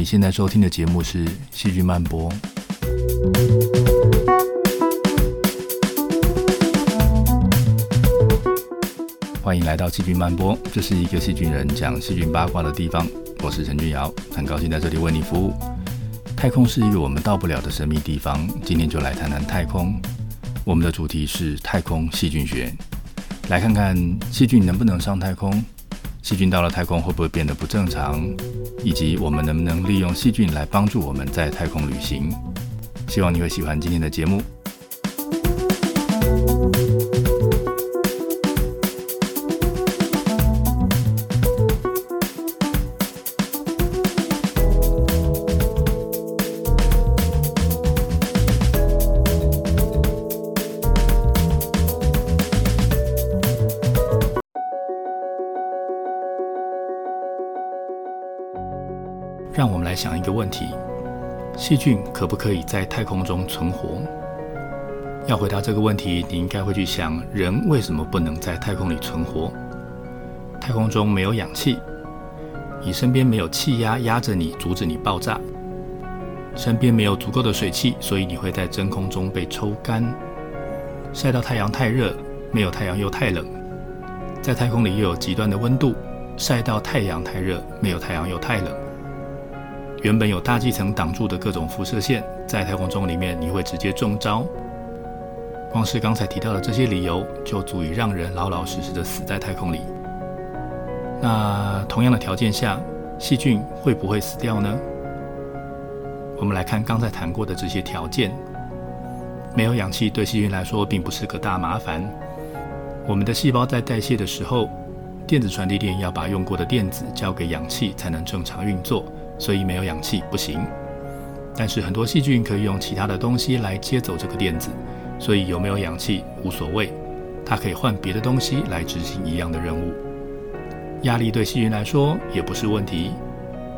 你现在收听的节目是《细菌漫播》。欢迎来到《细菌漫播》，这是一个细菌人讲细菌八卦的地方。我是陈俊尧，很高兴在这里为你服务。太空是一个我们到不了的神秘地方，今天就来谈谈太空。我们的主题是太空细菌学，来看看细菌能不能上太空。细菌到了太空会不会变得不正常？以及我们能不能利用细菌来帮助我们在太空旅行？希望你会喜欢今天的节目。让我们来想一个问题：细菌可不可以在太空中存活？要回答这个问题，你应该会去想，人为什么不能在太空里存活？太空中没有氧气，你身边没有气压压着你，阻止你爆炸；身边没有足够的水汽，所以你会在真空中被抽干。晒到太阳太热，没有太阳又太冷。在太空里又有极端的温度，晒到太阳太热，没有太阳又太冷。原本有大气层挡住的各种辐射线，在太空中里面你会直接中招。光是刚才提到的这些理由，就足以让人老老实实的死在太空里。那同样的条件下，细菌会不会死掉呢？我们来看刚才谈过的这些条件。没有氧气对细菌来说并不是个大麻烦。我们的细胞在代谢的时候，电子传递链要把用过的电子交给氧气才能正常运作。所以没有氧气不行，但是很多细菌可以用其他的东西来接走这个电子，所以有没有氧气无所谓，它可以换别的东西来执行一样的任务。压力对细菌来说也不是问题，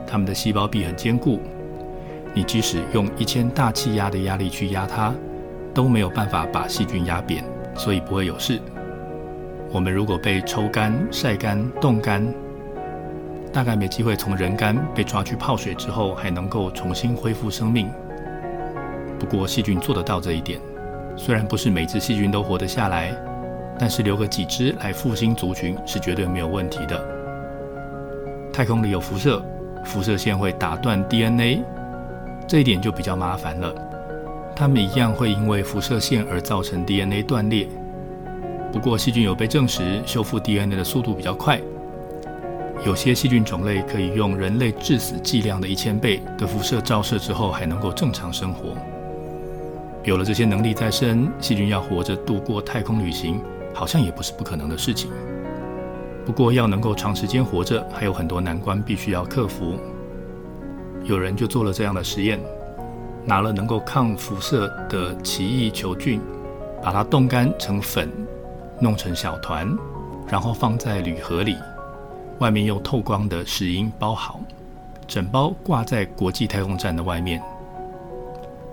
它们的细胞壁很坚固，你即使用一千大气压的压力去压它，都没有办法把细菌压扁，所以不会有事。我们如果被抽干、晒干、冻干，大概没机会从人干被抓去泡水之后还能够重新恢复生命。不过细菌做得到这一点，虽然不是每只细菌都活得下来，但是留个几只来复兴族群是绝对没有问题的。太空里有辐射，辐射线会打断 DNA，这一点就比较麻烦了。它们一样会因为辐射线而造成 DNA 断裂。不过细菌有被证实修复 DNA 的速度比较快。有些细菌种类可以用人类致死剂量的一千倍的辐射照射之后，还能够正常生活。有了这些能力在身，细菌要活着度过太空旅行，好像也不是不可能的事情。不过，要能够长时间活着，还有很多难关必须要克服。有人就做了这样的实验，拿了能够抗辐射的奇异球菌，把它冻干成粉，弄成小团，然后放在铝盒里。外面用透光的石英包好，整包挂在国际太空站的外面。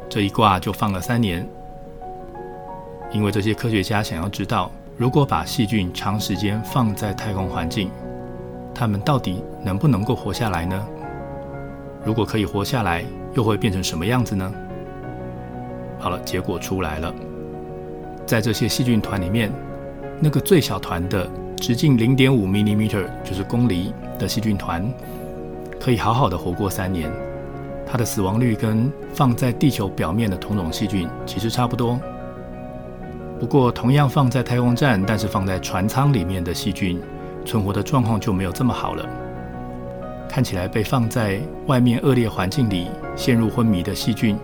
这一挂就放了三年，因为这些科学家想要知道，如果把细菌长时间放在太空环境，它们到底能不能够活下来呢？如果可以活下来，又会变成什么样子呢？好了，结果出来了，在这些细菌团里面，那个最小团的。直径零点五 millimeter 就是公厘的细菌团，可以好好的活过三年。它的死亡率跟放在地球表面的同种细菌其实差不多。不过，同样放在太空站，但是放在船舱里面的细菌存活的状况就没有这么好了。看起来被放在外面恶劣环境里陷入昏迷的细菌，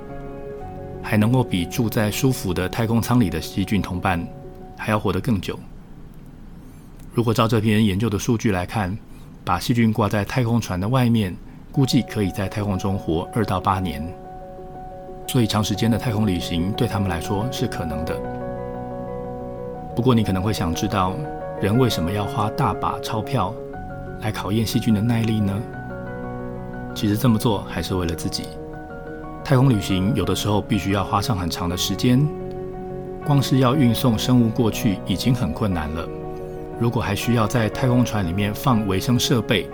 还能够比住在舒服的太空舱里的细菌同伴还要活得更久。如果照这篇研究的数据来看，把细菌挂在太空船的外面，估计可以在太空中活二到八年。所以长时间的太空旅行对他们来说是可能的。不过你可能会想知道，人为什么要花大把钞票来考验细菌的耐力呢？其实这么做还是为了自己。太空旅行有的时候必须要花上很长的时间，光是要运送生物过去已经很困难了。如果还需要在太空船里面放维生设备，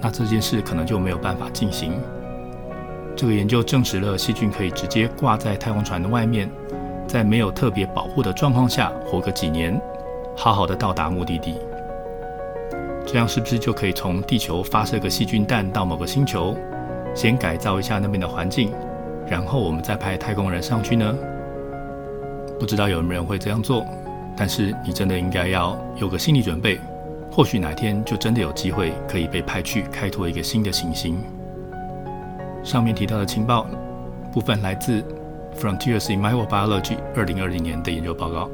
那这件事可能就没有办法进行。这个研究证实了细菌可以直接挂在太空船的外面，在没有特别保护的状况下活个几年，好好的到达目的地。这样是不是就可以从地球发射个细菌弹到某个星球，先改造一下那边的环境，然后我们再派太空人上去呢？不知道有没有人会这样做，但是你真的应该要有个心理准备，或许哪天就真的有机会可以被派去开拓一个新的行星。上面提到的情报部分来自《Frontiers in Microbiology》二零二零年的研究报告。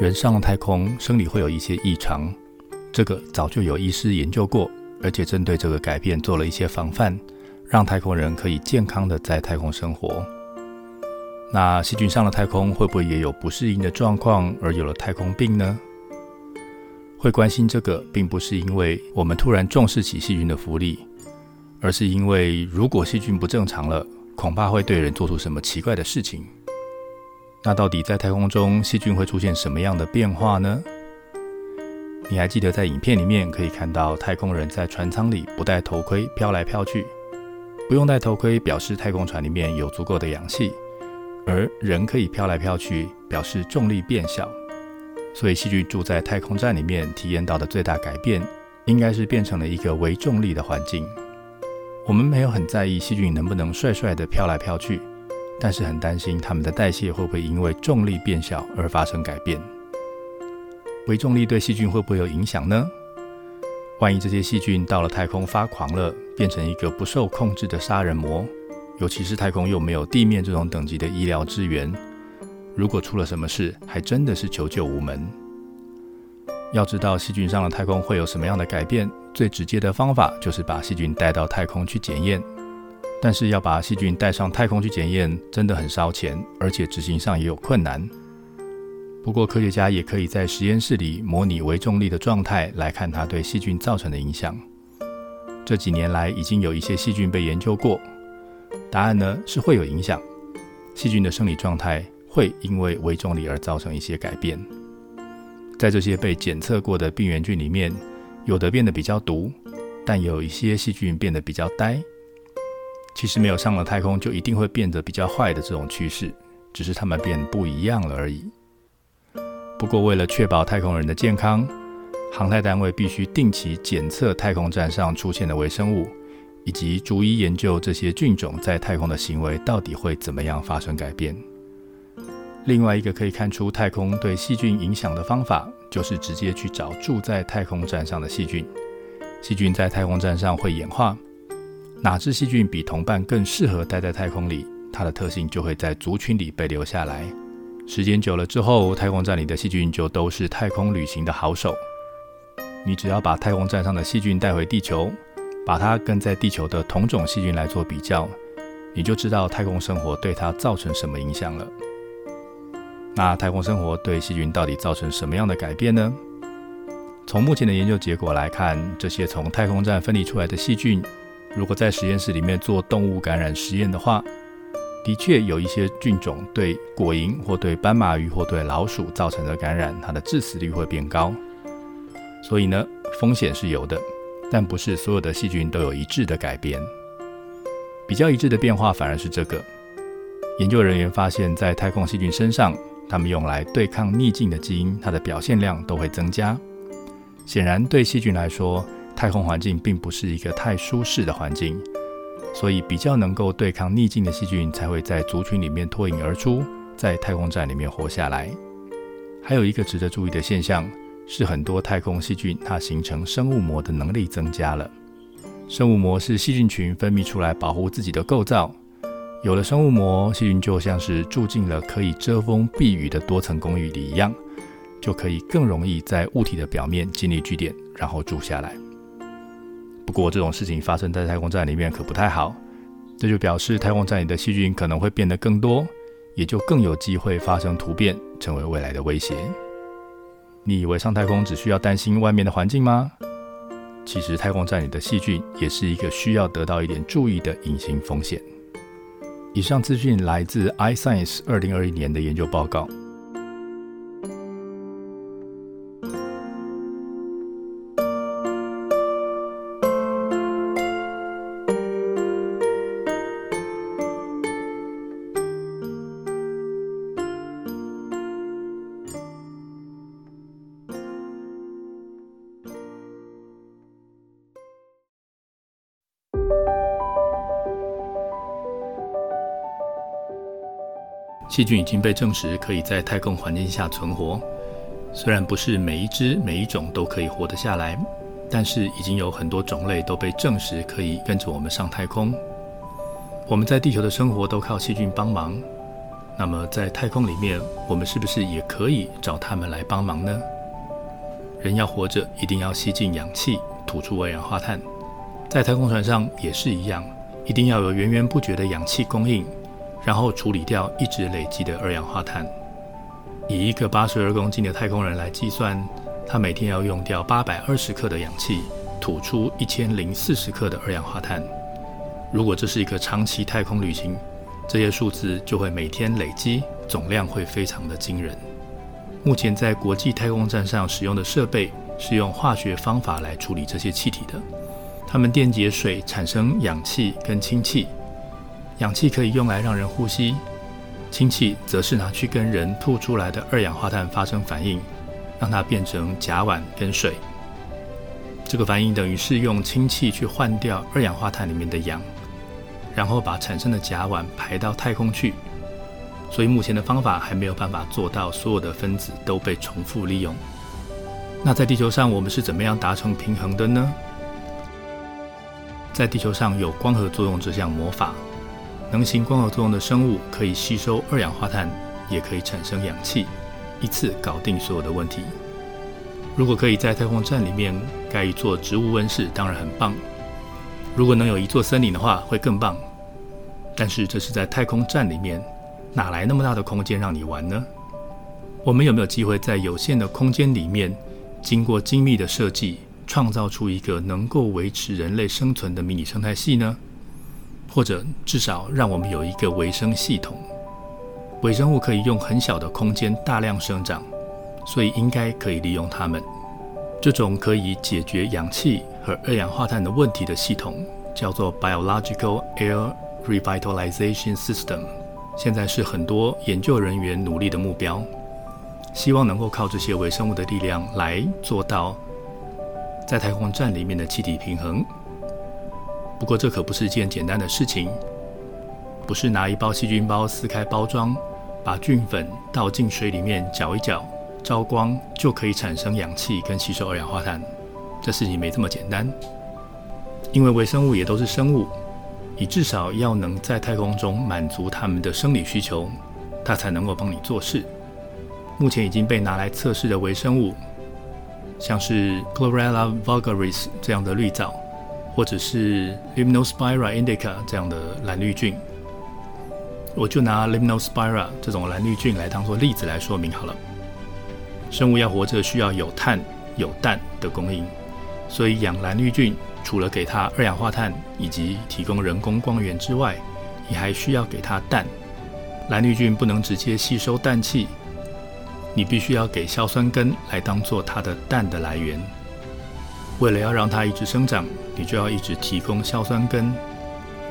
人上了太空，生理会有一些异常，这个早就有医师研究过，而且针对这个改变做了一些防范，让太空人可以健康的在太空生活。那细菌上了太空，会不会也有不适应的状况，而有了太空病呢？会关心这个，并不是因为我们突然重视起细菌的福利，而是因为如果细菌不正常了，恐怕会对人做出什么奇怪的事情。那到底在太空中，细菌会出现什么样的变化呢？你还记得在影片里面可以看到太空人在船舱里不戴头盔飘来飘去，不用戴头盔表示太空船里面有足够的氧气。而人可以飘来飘去，表示重力变小，所以细菌住在太空站里面体验到的最大改变，应该是变成了一个微重力的环境。我们没有很在意细菌能不能帅帅的飘来飘去，但是很担心它们的代谢会不会因为重力变小而发生改变。微重力对细菌会不会有影响呢？万一这些细菌到了太空发狂了，变成一个不受控制的杀人魔？尤其是太空又没有地面这种等级的医疗资源，如果出了什么事，还真的是求救无门。要知道细菌上了太空会有什么样的改变，最直接的方法就是把细菌带到太空去检验。但是要把细菌带上太空去检验，真的很烧钱，而且执行上也有困难。不过科学家也可以在实验室里模拟微重力的状态，来看它对细菌造成的影响。这几年来，已经有一些细菌被研究过。答案呢是会有影响，细菌的生理状态会因为微重力而造成一些改变。在这些被检测过的病原菌里面，有的变得比较毒，但有一些细菌变得比较呆。其实没有上了太空就一定会变得比较坏的这种趋势，只是它们变不一样了而已。不过为了确保太空人的健康，航太单位必须定期检测太空站上出现的微生物。以及逐一研究这些菌种在太空的行为到底会怎么样发生改变。另外一个可以看出太空对细菌影响的方法，就是直接去找住在太空站上的细菌。细菌在太空站上会演化，哪只细菌比同伴更适合待在太空里，它的特性就会在族群里被留下来。时间久了之后，太空站里的细菌就都是太空旅行的好手。你只要把太空站上的细菌带回地球。把它跟在地球的同种细菌来做比较，你就知道太空生活对它造成什么影响了。那太空生活对细菌到底造成什么样的改变呢？从目前的研究结果来看，这些从太空站分离出来的细菌，如果在实验室里面做动物感染实验的话，的确有一些菌种对果蝇或对斑马鱼或对老鼠造成的感染，它的致死率会变高。所以呢，风险是有的。但不是所有的细菌都有一致的改变，比较一致的变化反而是这个。研究人员发现，在太空细菌身上，它们用来对抗逆境的基因，它的表现量都会增加。显然，对细菌来说，太空环境并不是一个太舒适的环境，所以比较能够对抗逆境的细菌才会在族群里面脱颖而出，在太空站里面活下来。还有一个值得注意的现象。是很多太空细菌，它形成生物膜的能力增加了。生物膜是细菌群分泌出来保护自己的构造。有了生物膜，细菌就像是住进了可以遮风避雨的多层公寓里一样，就可以更容易在物体的表面建立据点，然后住下来。不过这种事情发生在太空站里面可不太好，这就表示太空站里的细菌可能会变得更多，也就更有机会发生突变，成为未来的威胁。你以为上太空只需要担心外面的环境吗？其实太空站里的细菌也是一个需要得到一点注意的隐形风险。以上资讯来自 iScience 二零二一年的研究报告。细菌已经被证实可以在太空环境下存活，虽然不是每一只、每一种都可以活得下来，但是已经有很多种类都被证实可以跟着我们上太空。我们在地球的生活都靠细菌帮忙，那么在太空里面，我们是不是也可以找他们来帮忙呢？人要活着，一定要吸进氧气，吐出二氧化碳，在太空船上也是一样，一定要有源源不绝的氧气供应。然后处理掉一直累积的二氧化碳。以一个八十二公斤的太空人来计算，他每天要用掉八百二十克的氧气，吐出一千零四十克的二氧化碳。如果这是一个长期太空旅行，这些数字就会每天累积，总量会非常的惊人。目前在国际太空站上使用的设备是用化学方法来处理这些气体的，它们电解水产生氧气跟氢气。氧气可以用来让人呼吸，氢气则是拿去跟人吐出来的二氧化碳发生反应，让它变成甲烷跟水。这个反应等于是用氢气去换掉二氧化碳里面的氧，然后把产生的甲烷排到太空去。所以目前的方法还没有办法做到所有的分子都被重复利用。那在地球上我们是怎么样达成平衡的呢？在地球上有光合作用这项魔法。能行光合作用的生物可以吸收二氧化碳，也可以产生氧气，一次搞定所有的问题。如果可以在太空站里面盖一座植物温室，当然很棒。如果能有一座森林的话，会更棒。但是这是在太空站里面，哪来那么大的空间让你玩呢？我们有没有机会在有限的空间里面，经过精密的设计，创造出一个能够维持人类生存的迷你生态系呢？或者至少让我们有一个维生系统，微生物可以用很小的空间大量生长，所以应该可以利用它们。这种可以解决氧气和二氧化碳的问题的系统，叫做 Biological Air Revitalization System。现在是很多研究人员努力的目标，希望能够靠这些微生物的力量来做到在太空站里面的气体平衡。不过这可不是一件简单的事情，不是拿一包细菌包撕开包装，把菌粉倒进水里面搅一搅，照光就可以产生氧气跟吸收二氧化碳。这事情没这么简单，因为微生物也都是生物，你至少要能在太空中满足它们的生理需求，它才能够帮你做事。目前已经被拿来测试的微生物，像是 Chlorella vulgaris 这样的绿藻。或者是 Limnospira indica 这样的蓝绿菌，我就拿 Limnospira 这种蓝绿菌来当做例子来说明好了。生物要活着需要有碳、有氮的供应，所以养蓝绿菌除了给它二氧化碳以及提供人工光源之外，你还需要给它氮。蓝绿菌不能直接吸收氮气，你必须要给硝酸根来当做它的氮的来源。为了要让它一直生长，你就要一直提供硝酸根。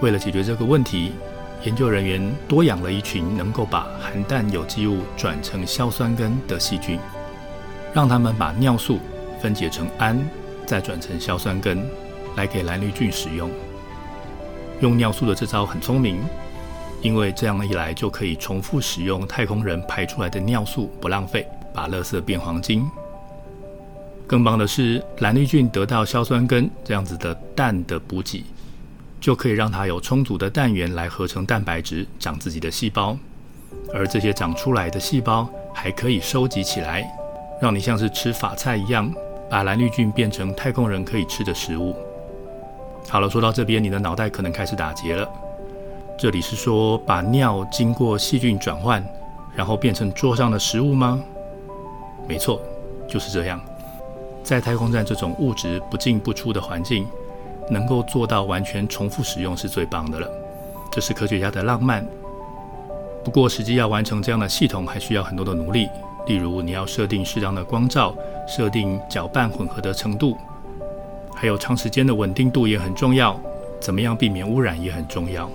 为了解决这个问题，研究人员多养了一群能够把含氮有机物转成硝酸根的细菌，让他们把尿素分解成氨，再转成硝酸根，来给蓝绿菌使用。用尿素的这招很聪明，因为这样一来就可以重复使用太空人排出来的尿素，不浪费，把垃圾变黄金。更棒的是，蓝绿菌得到硝酸根这样子的氮的补给，就可以让它有充足的氮源来合成蛋白质，长自己的细胞。而这些长出来的细胞还可以收集起来，让你像是吃法菜一样，把蓝绿菌变成太空人可以吃的食物。好了，说到这边，你的脑袋可能开始打结了。这里是说把尿经过细菌转换，然后变成桌上的食物吗？没错，就是这样。在太空站这种物质不进不出的环境，能够做到完全重复使用是最棒的了。这是科学家的浪漫。不过，实际要完成这样的系统，还需要很多的努力。例如，你要设定适当的光照，设定搅拌混合的程度，还有长时间的稳定度也很重要。怎么样避免污染也很重要。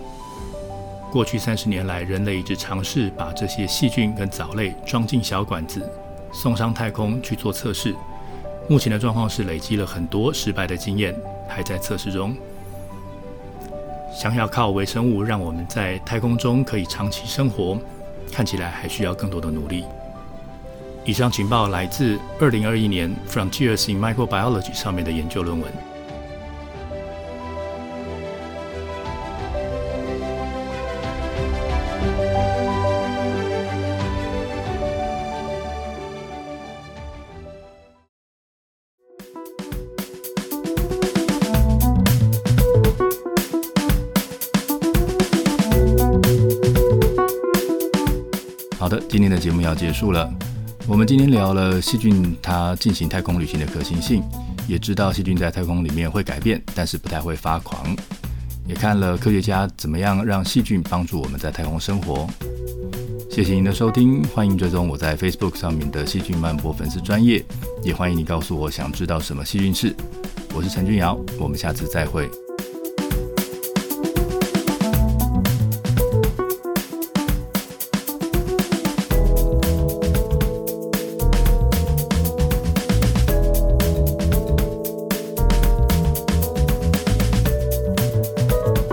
过去三十年来，人类一直尝试把这些细菌跟藻类装进小管子，送上太空去做测试。目前的状况是累积了很多失败的经验，还在测试中。想要靠微生物让我们在太空中可以长期生活，看起来还需要更多的努力。以上情报来自二零二一年《Frontiers in Microbiology》上面的研究论文。今天的节目要结束了。我们今天聊了细菌它进行太空旅行的可行性，也知道细菌在太空里面会改变，但是不太会发狂。也看了科学家怎么样让细菌帮助我们在太空生活。谢谢您的收听，欢迎追踪我在 Facebook 上面的细菌漫播粉丝专业，也欢迎你告诉我想知道什么细菌事。我是陈俊尧，我们下次再会。